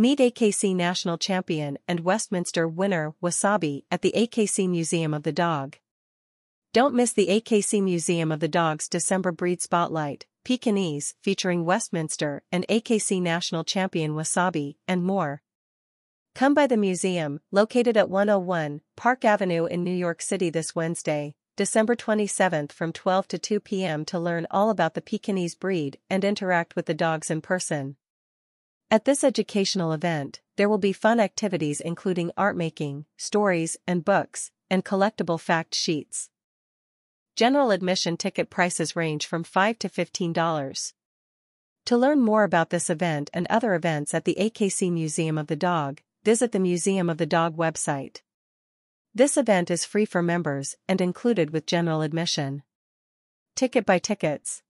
Meet AKC National Champion and Westminster winner Wasabi at the AKC Museum of the Dog. Don't miss the AKC Museum of the Dog's December Breed Spotlight, Pekingese, featuring Westminster and AKC National Champion Wasabi, and more. Come by the museum, located at 101 Park Avenue in New York City this Wednesday, December 27 from 12 to 2 p.m. to learn all about the Pekingese breed and interact with the dogs in person. At this educational event, there will be fun activities including art making, stories and books, and collectible fact sheets. General admission ticket prices range from 5 to $15. To learn more about this event and other events at the AKC Museum of the Dog, visit the Museum of the Dog website. This event is free for members and included with general admission. Ticket by tickets.